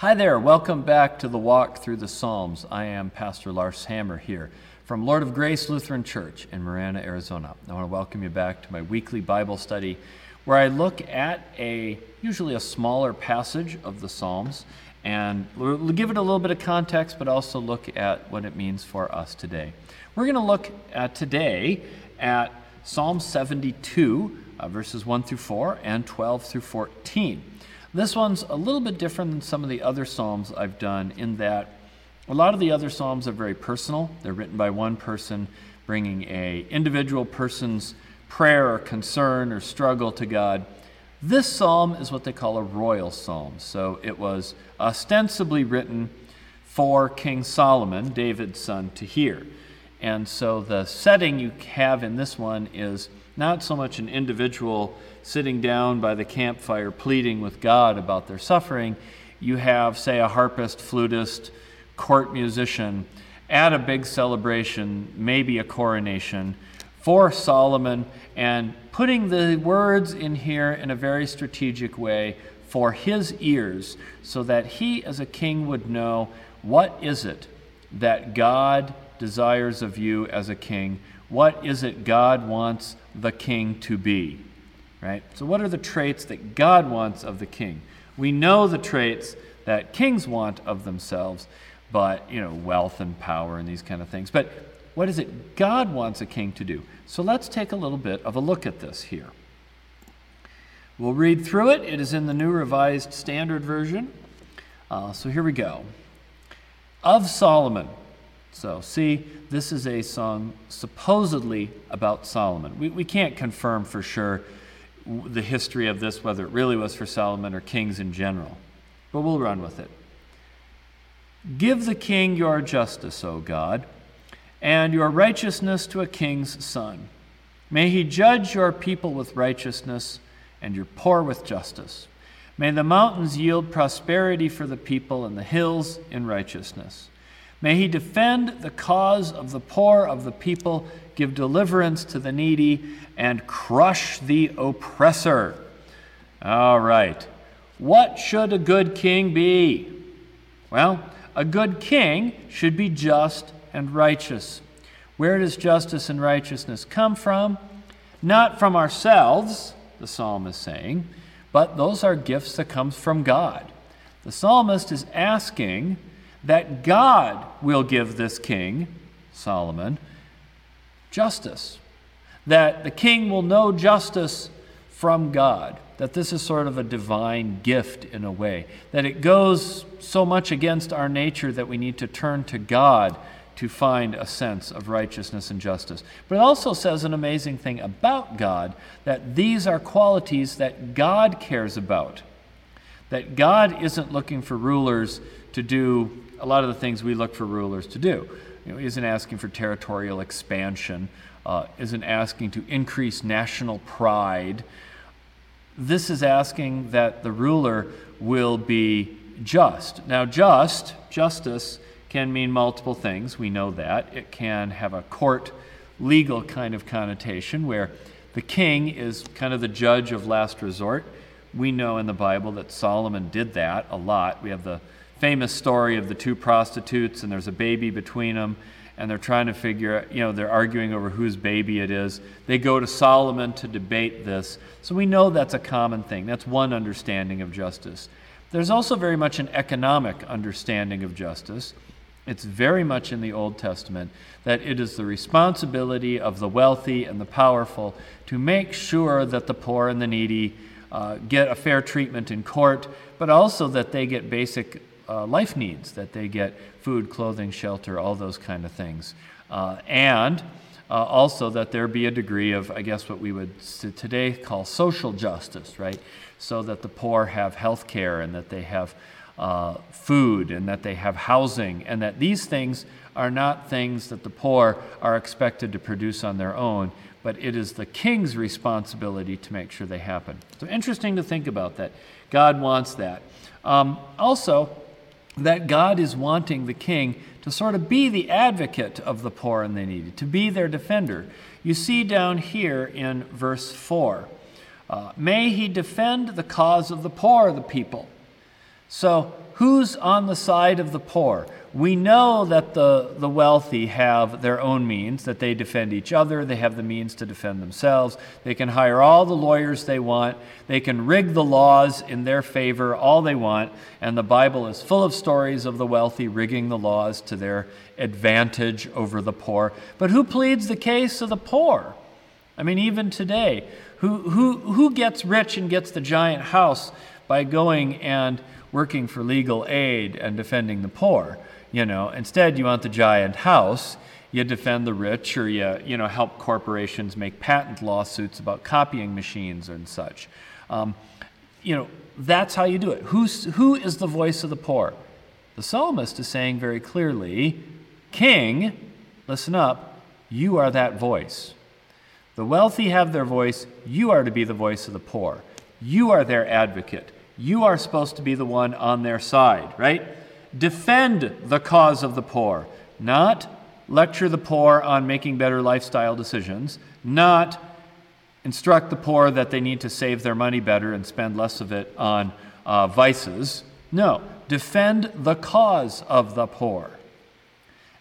Hi there, welcome back to the Walk Through the Psalms. I am Pastor Lars Hammer here from Lord of Grace Lutheran Church in Marana, Arizona. I want to welcome you back to my weekly Bible study where I look at a usually a smaller passage of the Psalms and we'll give it a little bit of context, but also look at what it means for us today. We're going to look at today at Psalm 72, uh, verses 1 through 4 and 12 through 14. This one's a little bit different than some of the other Psalms I've done in that a lot of the other Psalms are very personal. They're written by one person, bringing a individual person's prayer or concern or struggle to God. This psalm is what they call a royal psalm. So it was ostensibly written for King Solomon, David's son, to hear. And so the setting you have in this one is not so much an individual sitting down by the campfire pleading with God about their suffering. You have, say, a harpist, flutist, court musician at a big celebration, maybe a coronation, for Solomon, and putting the words in here in a very strategic way for his ears so that he, as a king, would know what is it that God desires of you as a king? What is it God wants the king to be? right? So, what are the traits that God wants of the king? We know the traits that kings want of themselves, but, you know, wealth and power and these kind of things. But what is it God wants a king to do? So, let's take a little bit of a look at this here. We'll read through it. It is in the New Revised Standard Version. Uh, so, here we go. Of Solomon. So, see, this is a song supposedly about Solomon. We, we can't confirm for sure the history of this, whether it really was for Solomon or kings in general. But we'll run with it. Give the king your justice, O God, and your righteousness to a king's son. May he judge your people with righteousness and your poor with justice. May the mountains yield prosperity for the people and the hills in righteousness. May he defend the cause of the poor of the people, give deliverance to the needy, and crush the oppressor. All right. What should a good king be? Well, a good king should be just and righteous. Where does justice and righteousness come from? Not from ourselves, the psalm is saying, but those are gifts that come from God. The psalmist is asking that God will give this king, Solomon, justice. That the king will know justice from God. That this is sort of a divine gift in a way. That it goes so much against our nature that we need to turn to God to find a sense of righteousness and justice. But it also says an amazing thing about God that these are qualities that God cares about. That God isn't looking for rulers to do a lot of the things we look for rulers to do. You know, isn't asking for territorial expansion, uh, isn't asking to increase national pride. This is asking that the ruler will be just. Now, just, justice, can mean multiple things. We know that. It can have a court legal kind of connotation where the king is kind of the judge of last resort. We know in the Bible that Solomon did that a lot. We have the famous story of the two prostitutes, and there's a baby between them, and they're trying to figure you know, they're arguing over whose baby it is. They go to Solomon to debate this. So we know that's a common thing. That's one understanding of justice. There's also very much an economic understanding of justice. It's very much in the Old Testament that it is the responsibility of the wealthy and the powerful to make sure that the poor and the needy uh, get a fair treatment in court, but also that they get basic uh, life needs that they get food, clothing, shelter, all those kind of things. Uh, and uh, also that there be a degree of, I guess, what we would today call social justice, right? So that the poor have health care and that they have uh, food and that they have housing and that these things are not things that the poor are expected to produce on their own, but it is the king's responsibility to make sure they happen. So interesting to think about that. God wants that. Um, also, that God is wanting the king to sort of be the advocate of the poor and the needy, to be their defender. You see down here in verse 4 uh, May he defend the cause of the poor the people. So, who's on the side of the poor? We know that the, the wealthy have their own means, that they defend each other, they have the means to defend themselves. They can hire all the lawyers they want, they can rig the laws in their favor all they want, and the Bible is full of stories of the wealthy rigging the laws to their advantage over the poor. But who pleads the case of the poor? I mean, even today, who, who, who gets rich and gets the giant house by going and working for legal aid and defending the poor? You know, instead, you want the giant house. You defend the rich, or you, you know, help corporations make patent lawsuits about copying machines and such. Um, you know, that's how you do it. Who's, who is the voice of the poor? The psalmist is saying very clearly, King, listen up, you are that voice. The wealthy have their voice, you are to be the voice of the poor. You are their advocate. You are supposed to be the one on their side, right? Defend the cause of the poor, not lecture the poor on making better lifestyle decisions, not instruct the poor that they need to save their money better and spend less of it on uh, vices. No, defend the cause of the poor.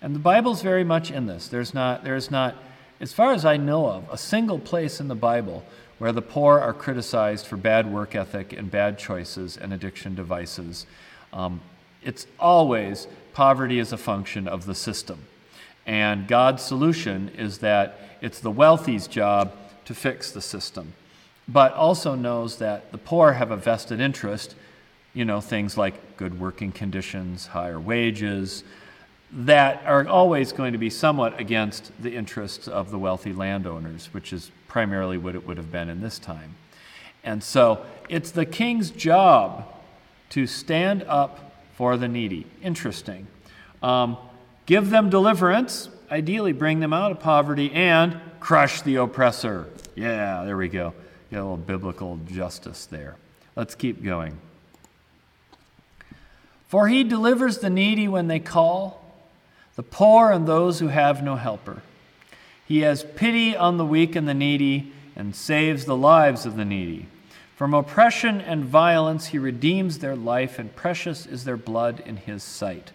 And the Bible's very much in this. There's not, there's not, as far as I know of, a single place in the Bible where the poor are criticized for bad work ethic and bad choices and addiction to vices. Um, it's always poverty is a function of the system. And God's solution is that it's the wealthy's job to fix the system, but also knows that the poor have a vested interest, you know, things like good working conditions, higher wages, that are always going to be somewhat against the interests of the wealthy landowners, which is primarily what it would have been in this time. And so it's the king's job to stand up for the needy. Interesting. Um, give them deliverance, ideally bring them out of poverty, and crush the oppressor. Yeah, there we go. Get a little biblical justice there. Let's keep going. For he delivers the needy when they call, the poor and those who have no helper. He has pity on the weak and the needy and saves the lives of the needy. From oppression and violence, he redeems their life, and precious is their blood in his sight.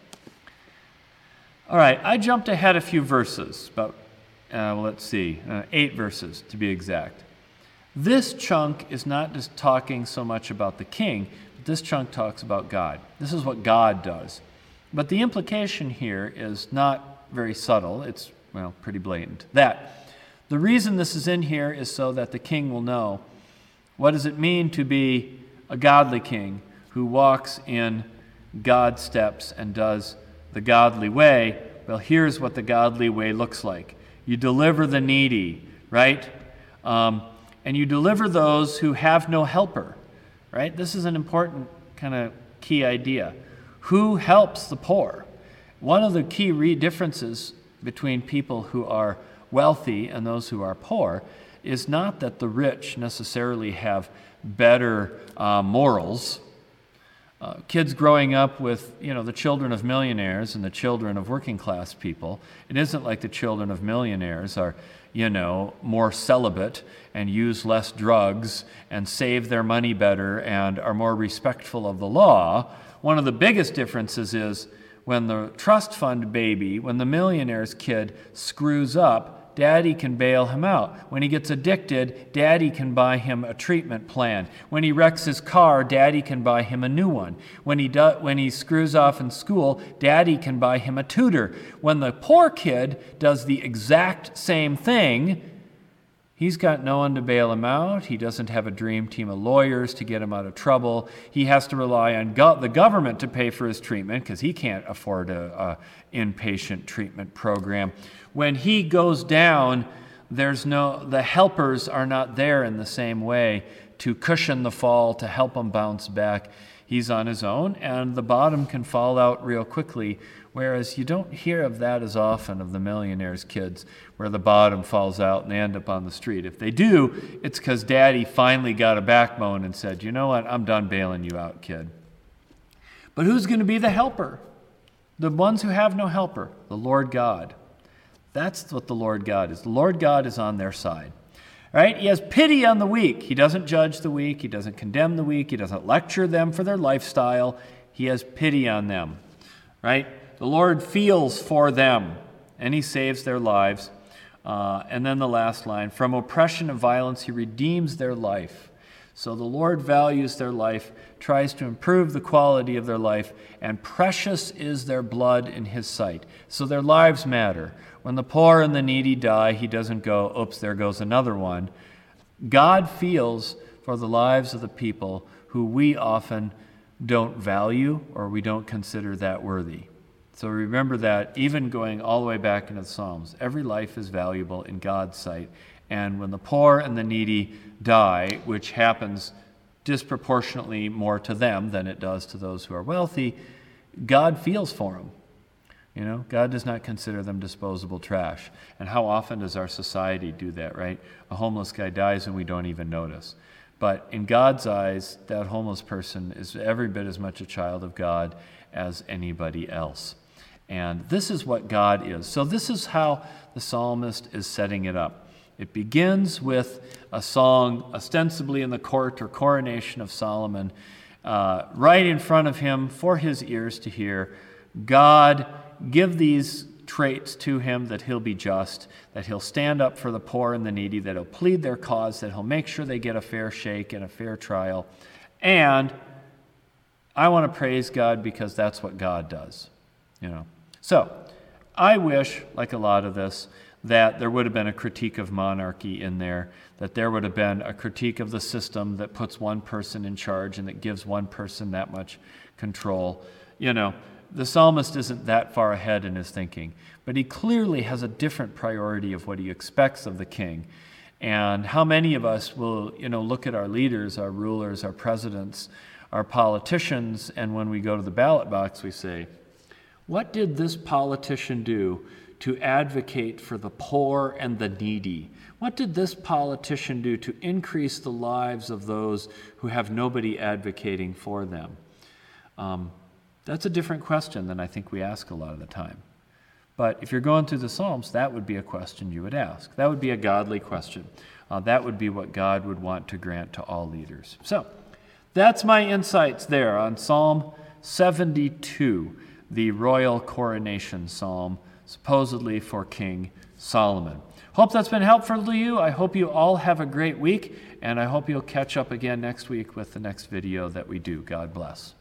All right, I jumped ahead a few verses, about, uh, let's see, uh, eight verses to be exact. This chunk is not just talking so much about the king, but this chunk talks about God. This is what God does. But the implication here is not very subtle, it's, well, pretty blatant. That the reason this is in here is so that the king will know what does it mean to be a godly king who walks in God's steps and does the godly way? Well, here's what the godly way looks like you deliver the needy, right? Um, and you deliver those who have no helper, right? This is an important kind of key idea. Who helps the poor? One of the key re- differences between people who are wealthy and those who are poor is not that the rich necessarily have better uh, morals. Uh, kids growing up with you know the children of millionaires and the children of working class people it isn't like the children of millionaires are you know more celibate and use less drugs and save their money better and are more respectful of the law one of the biggest differences is when the trust fund baby when the millionaire's kid screws up Daddy can bail him out. When he gets addicted, Daddy can buy him a treatment plan. When he wrecks his car, Daddy can buy him a new one. When he, do, when he screws off in school, Daddy can buy him a tutor. When the poor kid does the exact same thing, He's got no one to bail him out. He doesn't have a dream team of lawyers to get him out of trouble. He has to rely on go- the government to pay for his treatment because he can't afford a inpatient treatment program. When he goes down, there's no the helpers are not there in the same way to cushion the fall to help him bounce back. He's on his own, and the bottom can fall out real quickly Whereas you don't hear of that as often of the millionaire's kids, where the bottom falls out and they end up on the street. If they do, it's because daddy finally got a backbone and said, You know what? I'm done bailing you out, kid. But who's going to be the helper? The ones who have no helper, the Lord God. That's what the Lord God is. The Lord God is on their side. Right? He has pity on the weak. He doesn't judge the weak. He doesn't condemn the weak. He doesn't lecture them for their lifestyle. he has pity on them, right? The Lord feels for them, and he saves their lives. Uh, and then the last line from oppression and violence, he redeems their life. So the Lord values their life, tries to improve the quality of their life, and precious is their blood in his sight. So their lives matter. When the poor and the needy die, he doesn't go, oops, there goes another one. God feels for the lives of the people who we often don't value or we don't consider that worthy. So remember that even going all the way back into the Psalms, every life is valuable in God's sight. And when the poor and the needy die, which happens disproportionately more to them than it does to those who are wealthy, God feels for them. You know, God does not consider them disposable trash. And how often does our society do that, right? A homeless guy dies and we don't even notice. But in God's eyes, that homeless person is every bit as much a child of God as anybody else. And this is what God is. So, this is how the psalmist is setting it up. It begins with a song ostensibly in the court or coronation of Solomon, uh, right in front of him for his ears to hear. God, give these traits to him that he'll be just, that he'll stand up for the poor and the needy, that he'll plead their cause, that he'll make sure they get a fair shake and a fair trial. And I want to praise God because that's what God does. You know. So, I wish, like a lot of this, that there would have been a critique of monarchy in there, that there would have been a critique of the system that puts one person in charge and that gives one person that much control. You know, the psalmist isn't that far ahead in his thinking, but he clearly has a different priority of what he expects of the king. And how many of us will, you know, look at our leaders, our rulers, our presidents, our politicians, and when we go to the ballot box, we say, What did this politician do to advocate for the poor and the needy? What did this politician do to increase the lives of those who have nobody advocating for them? Um, that's a different question than I think we ask a lot of the time. But if you're going through the Psalms, that would be a question you would ask. That would be a godly question. Uh, that would be what God would want to grant to all leaders. So, that's my insights there on Psalm 72, the royal coronation psalm supposedly for King Solomon. Hope that's been helpful to you. I hope you all have a great week, and I hope you'll catch up again next week with the next video that we do. God bless.